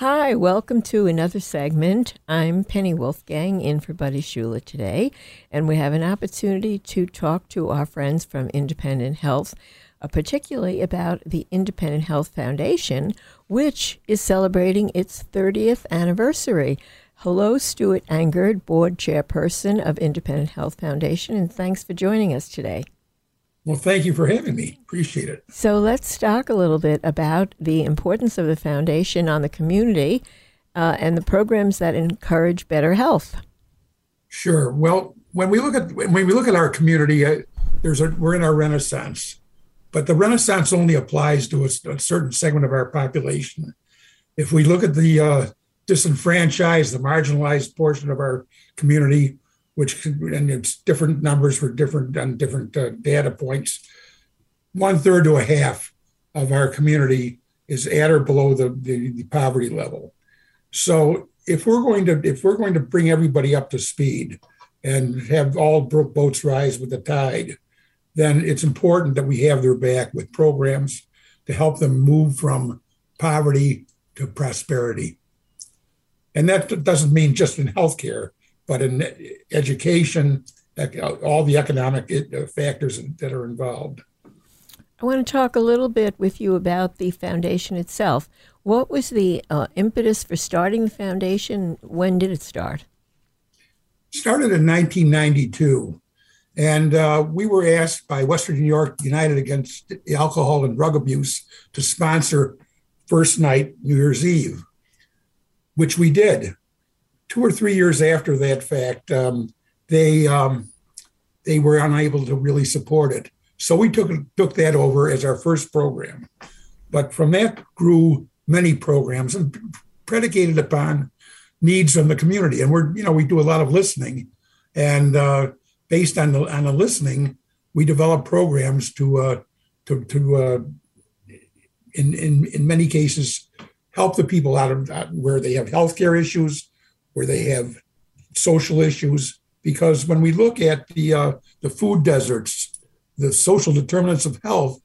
Hi, welcome to another segment. I'm Penny Wolfgang in for Buddy Shula today, and we have an opportunity to talk to our friends from Independent Health, uh, particularly about the Independent Health Foundation, which is celebrating its 30th anniversary. Hello, Stuart Angert, Board Chairperson of Independent Health Foundation, and thanks for joining us today. Well, thank you for having me. Appreciate it. So let's talk a little bit about the importance of the foundation on the community uh, and the programs that encourage better health. Sure. Well, when we look at when we look at our community, uh, there's a we're in our renaissance, but the renaissance only applies to a, a certain segment of our population. If we look at the uh, disenfranchised, the marginalized portion of our community, which and it's different numbers for different on different uh, data points. One third to a half of our community is at or below the, the, the poverty level. So if we're going to if we're going to bring everybody up to speed and have all boats rise with the tide, then it's important that we have their back with programs to help them move from poverty to prosperity. And that doesn't mean just in healthcare but in education, all the economic uh, factors that are involved. I want to talk a little bit with you about the foundation itself. What was the uh, impetus for starting the foundation? When did it start? Started in 1992. And uh, we were asked by Western New York United Against Alcohol and Drug Abuse to sponsor First Night New Year's Eve, which we did two or three years after that fact, um, they um, they were unable to really support it. So we took took that over as our first program. But from that grew many programs and predicated upon needs from the community. And we're you know we do a lot of listening, and uh, based on the on the listening, we develop programs to uh, to to uh, in in in many cases help the people out of where they have healthcare issues where they have social issues. Because when we look at the uh, the food deserts, the social determinants of health,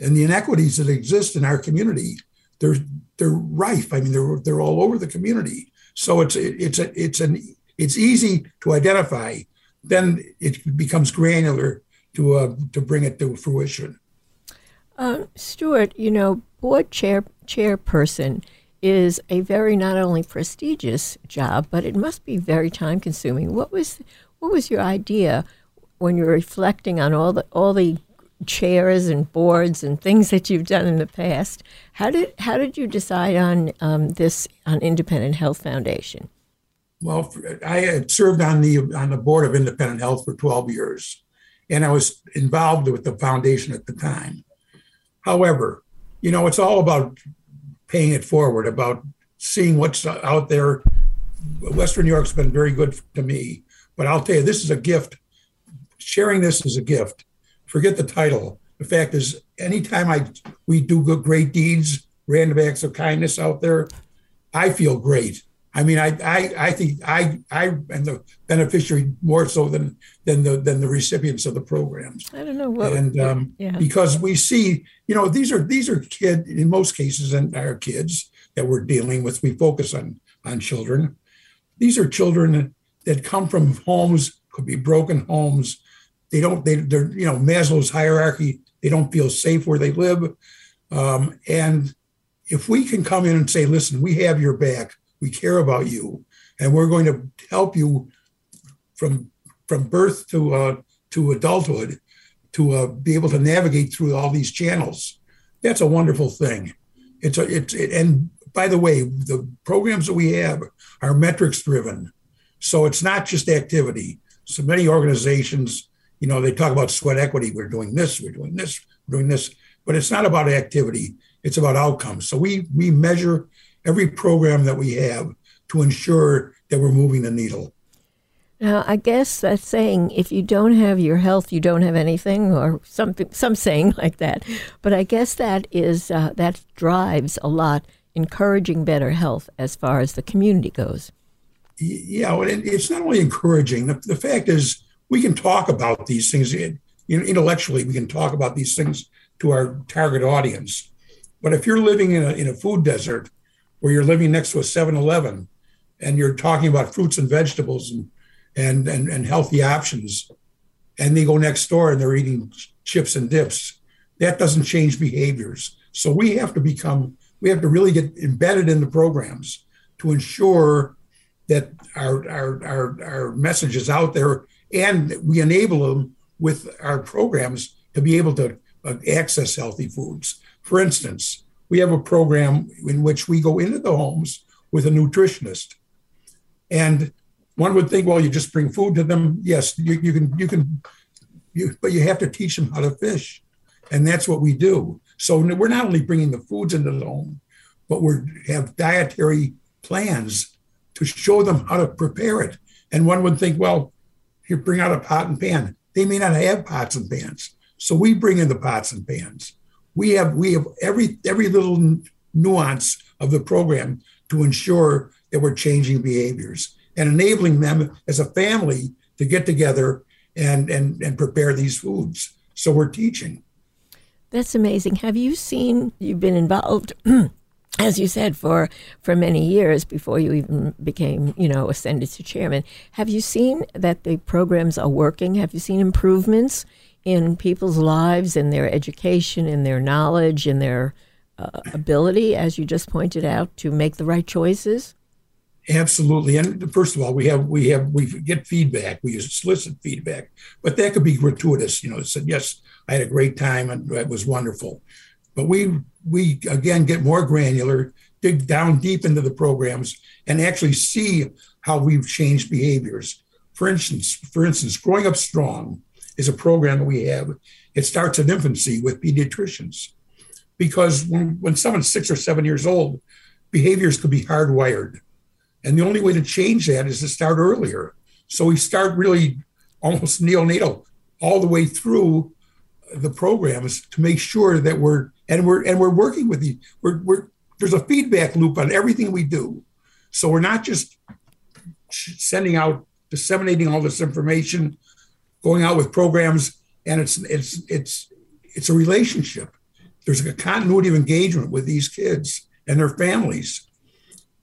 and the inequities that exist in our community, they're they're rife. I mean, they're they're all over the community. So it's it's a, it's an it's easy to identify. Then it becomes granular to uh, to bring it to fruition. Uh, Stuart, you know, board chair chairperson is a very not only prestigious job, but it must be very time consuming. What was what was your idea when you're reflecting on all the all the chairs and boards and things that you've done in the past? How did how did you decide on um, this on Independent Health Foundation? Well, I had served on the on the board of Independent Health for 12 years, and I was involved with the foundation at the time. However, you know, it's all about paying it forward, about seeing what's out there. Western New York's been very good to me, but I'll tell you, this is a gift. Sharing this is a gift. Forget the title. The fact is, anytime I we do good, great deeds, random acts of kindness out there, I feel great. I mean, I, I, I think I, I am the beneficiary more so than than the than the recipients of the programs. I don't know what, and um, yeah. because we see, you know, these are these are kid in most cases, and our kids that we're dealing with. We focus on on children. These are children that come from homes could be broken homes. They don't. They they're you know Maslow's hierarchy. They don't feel safe where they live, um, and if we can come in and say, listen, we have your back we care about you, and we're going to help you from from birth to uh, to adulthood to uh, be able to navigate through all these channels. That's a wonderful thing. It's a it's it, and by the way, the programs that we have are metrics driven, so it's not just activity. So many organizations, you know, they talk about sweat equity. We're doing this. We're doing this. We're doing this. But it's not about activity. It's about outcomes. So we we measure every program that we have to ensure that we're moving the needle. Now, I guess that saying if you don't have your health, you don't have anything, or something, some saying like that. But I guess that is uh, that drives a lot, encouraging better health as far as the community goes. Yeah, well, it's not only encouraging. The, the fact is, we can talk about these things intellectually. We can talk about these things to our target audience. But if you're living in a, in a food desert, where you're living next to a 7-Eleven, and you're talking about fruits and vegetables and and, and, and healthy options, and they go next door and they're eating chips and dips, that doesn't change behaviors. So we have to become, we have to really get embedded in the programs to ensure that our, our, our, our message is out there and we enable them with our programs to be able to uh, access healthy foods. For instance, we have a program in which we go into the homes with a nutritionist. And one would think, well, you just bring food to them. Yes, you, you can, you can, you, but you have to teach them how to fish, and that's what we do. So we're not only bringing the foods into the home, but we have dietary plans to show them how to prepare it. And one would think, well, you bring out a pot and pan. They may not have pots and pans, so we bring in the pots and pans. We have we have every every little nuance of the program to ensure that we're changing behaviors and enabling them as a family to get together and, and, and prepare these foods. So we're teaching. That's amazing. Have you seen, you've been involved, as you said, for, for many years before you even became, you know, ascended to chairman. Have you seen that the programs are working? Have you seen improvements in people's lives, in their education, in their knowledge, in their uh, ability, as you just pointed out, to make the right choices? Absolutely. And first of all, we have we have we get feedback. We solicit feedback, but that could be gratuitous. You know, it said yes, I had a great time and it was wonderful. But we we again get more granular, dig down deep into the programs, and actually see how we've changed behaviors. For instance, for instance, growing up strong is a program that we have. It starts in infancy with pediatricians, because when when someone's six or seven years old, behaviors could be hardwired and the only way to change that is to start earlier. So we start really almost neonatal all the way through the programs to make sure that we're and we're and we're working with the we're, we're there's a feedback loop on everything we do. So we're not just sending out disseminating all this information, going out with programs, and it's it's it's it's a relationship. There's a continuity of engagement with these kids and their families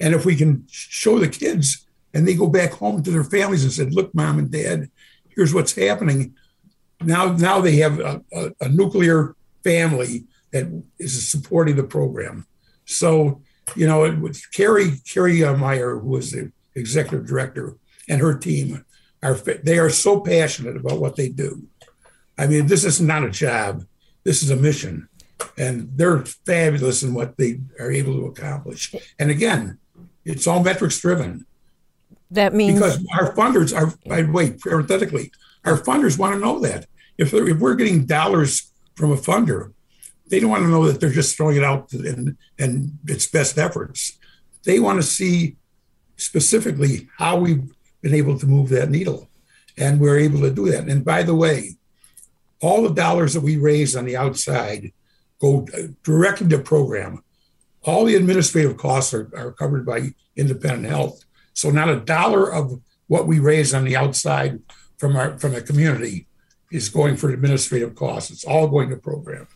and if we can show the kids and they go back home to their families and said, look, mom and dad, here's what's happening. Now, now they have a, a, a nuclear family that is supporting the program. So, you know, it was Carrie, Carrie uh, Meyer, who was the executive director, and her team are they are so passionate about what they do. I mean, this is not a job. This is a mission. And they're fabulous in what they are able to accomplish. And again, it's all metrics driven. That means because our funders are, by the way, parenthetically, our funders want to know that if if we're getting dollars from a funder, they don't want to know that they're just throwing it out and and its best efforts. They want to see specifically how we've been able to move that needle, and we're able to do that. And by the way, all the dollars that we raise on the outside go directly to program all the administrative costs are, are covered by independent health. So not a dollar of what we raise on the outside from our from the community is going for administrative costs. It's all going to program.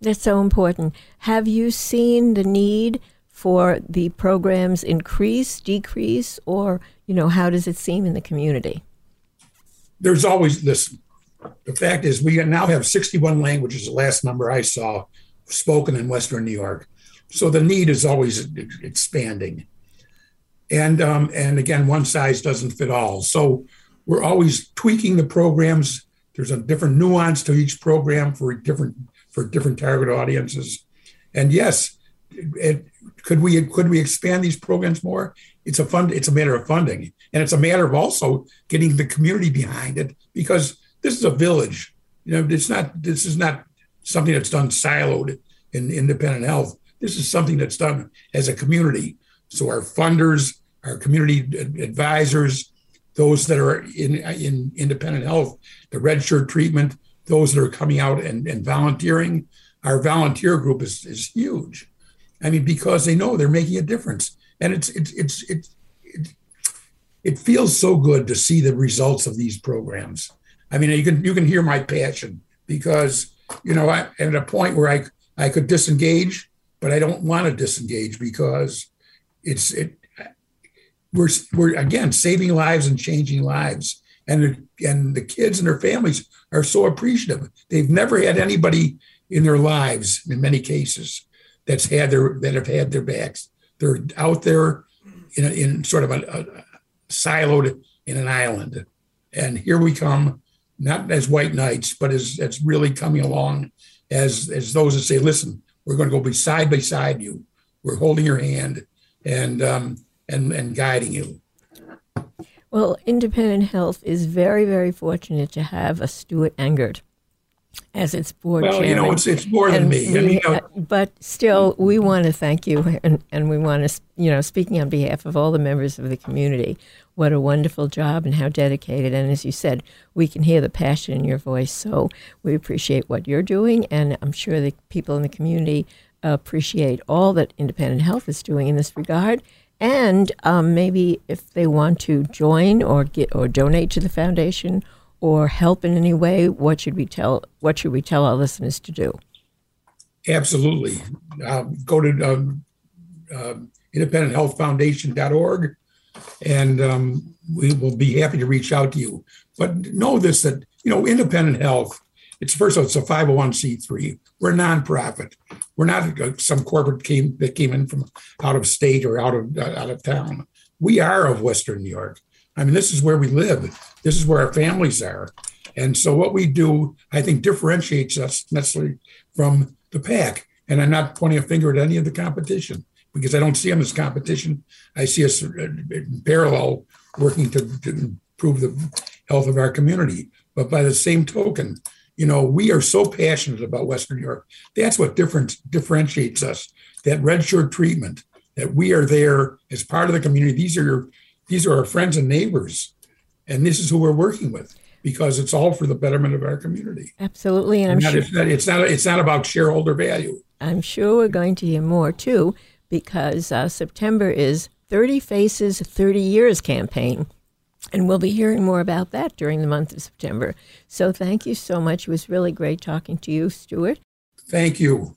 That's so important. Have you seen the need for the programs increase, decrease, or you know how does it seem in the community? There's always listen. The fact is, we now have 61 languages. The last number I saw spoken in Western New York. So the need is always expanding. And um, and again, one size doesn't fit all. So we're always tweaking the programs. There's a different nuance to each program for different for different target audiences. And yes, it, could we could we expand these programs more? It's a fund. It's a matter of funding, and it's a matter of also getting the community behind it because this is a village. You know, it's not. This is not something that's done siloed in independent health This is something that's done as a community. So our funders, our community advisors, those that are in in independent health, the red shirt treatment, those that are coming out and, and volunteering, our volunteer group is, is huge. I mean, because they know they're making a difference. And it's it's it's it, it feels so good to see the results of these programs. I mean, you can you can hear my passion because you know I, am at a point where I I could disengage, but I don't want to disengage because it's it we're we're again saving lives and changing lives, and and the kids and their families are so appreciative. They've never had anybody in their lives, in many cases, that's had their that have had their backs. They're out there in a, in sort of a, a siloed in an island, and here we come, not as white knights, but as as really coming along as as those that say, listen, we're going to go be side by side you. We're holding your hand and um, and and guiding you. Well, Independent Health is very, very fortunate to have a Stuart Angert as its board well, chairman. you know, it's, it's more than me. We, and, you know, but still, we want to thank you, and, and we want to, you know, speaking on behalf of all the members of the community, what a wonderful job and how dedicated. And as you said, we can hear the passion in your voice. So we appreciate what you're doing, and I'm sure the people in the community appreciate all that Independent Health is doing in this regard. And um, maybe if they want to join or get or donate to the foundation or help in any way, what should we tell what should we tell our listeners to do? Absolutely. Uh, go to um, uh, independenthealthfoundation.org and um, we will be happy to reach out to you. But know this that, you know, independent health, it's first of all, it's a 501c3. We're a nonprofit. We're not uh, some corporate came that came in from out of state or out of uh, out of town. We are of Western New York. I mean, this is where we live. This is where our families are. And so what we do, I think, differentiates us necessarily from the pack. And I'm not pointing a finger at any of the competition because I don't see them as competition. I see us uh, in parallel working to, to improve the health of our community. But by the same token, you know, we are so passionate about Western York. That's what different differentiates us. That red shirt treatment, that we are there as part of the community. These are your, these are our friends and neighbors, and this is who we're working with because it's all for the betterment of our community. Absolutely, and I'm not, sure it's not, it's not it's not about shareholder value. I'm sure we're going to hear more too because uh, September is 30 Faces, 30 Years campaign. And we'll be hearing more about that during the month of September. So thank you so much. It was really great talking to you, Stuart. Thank you.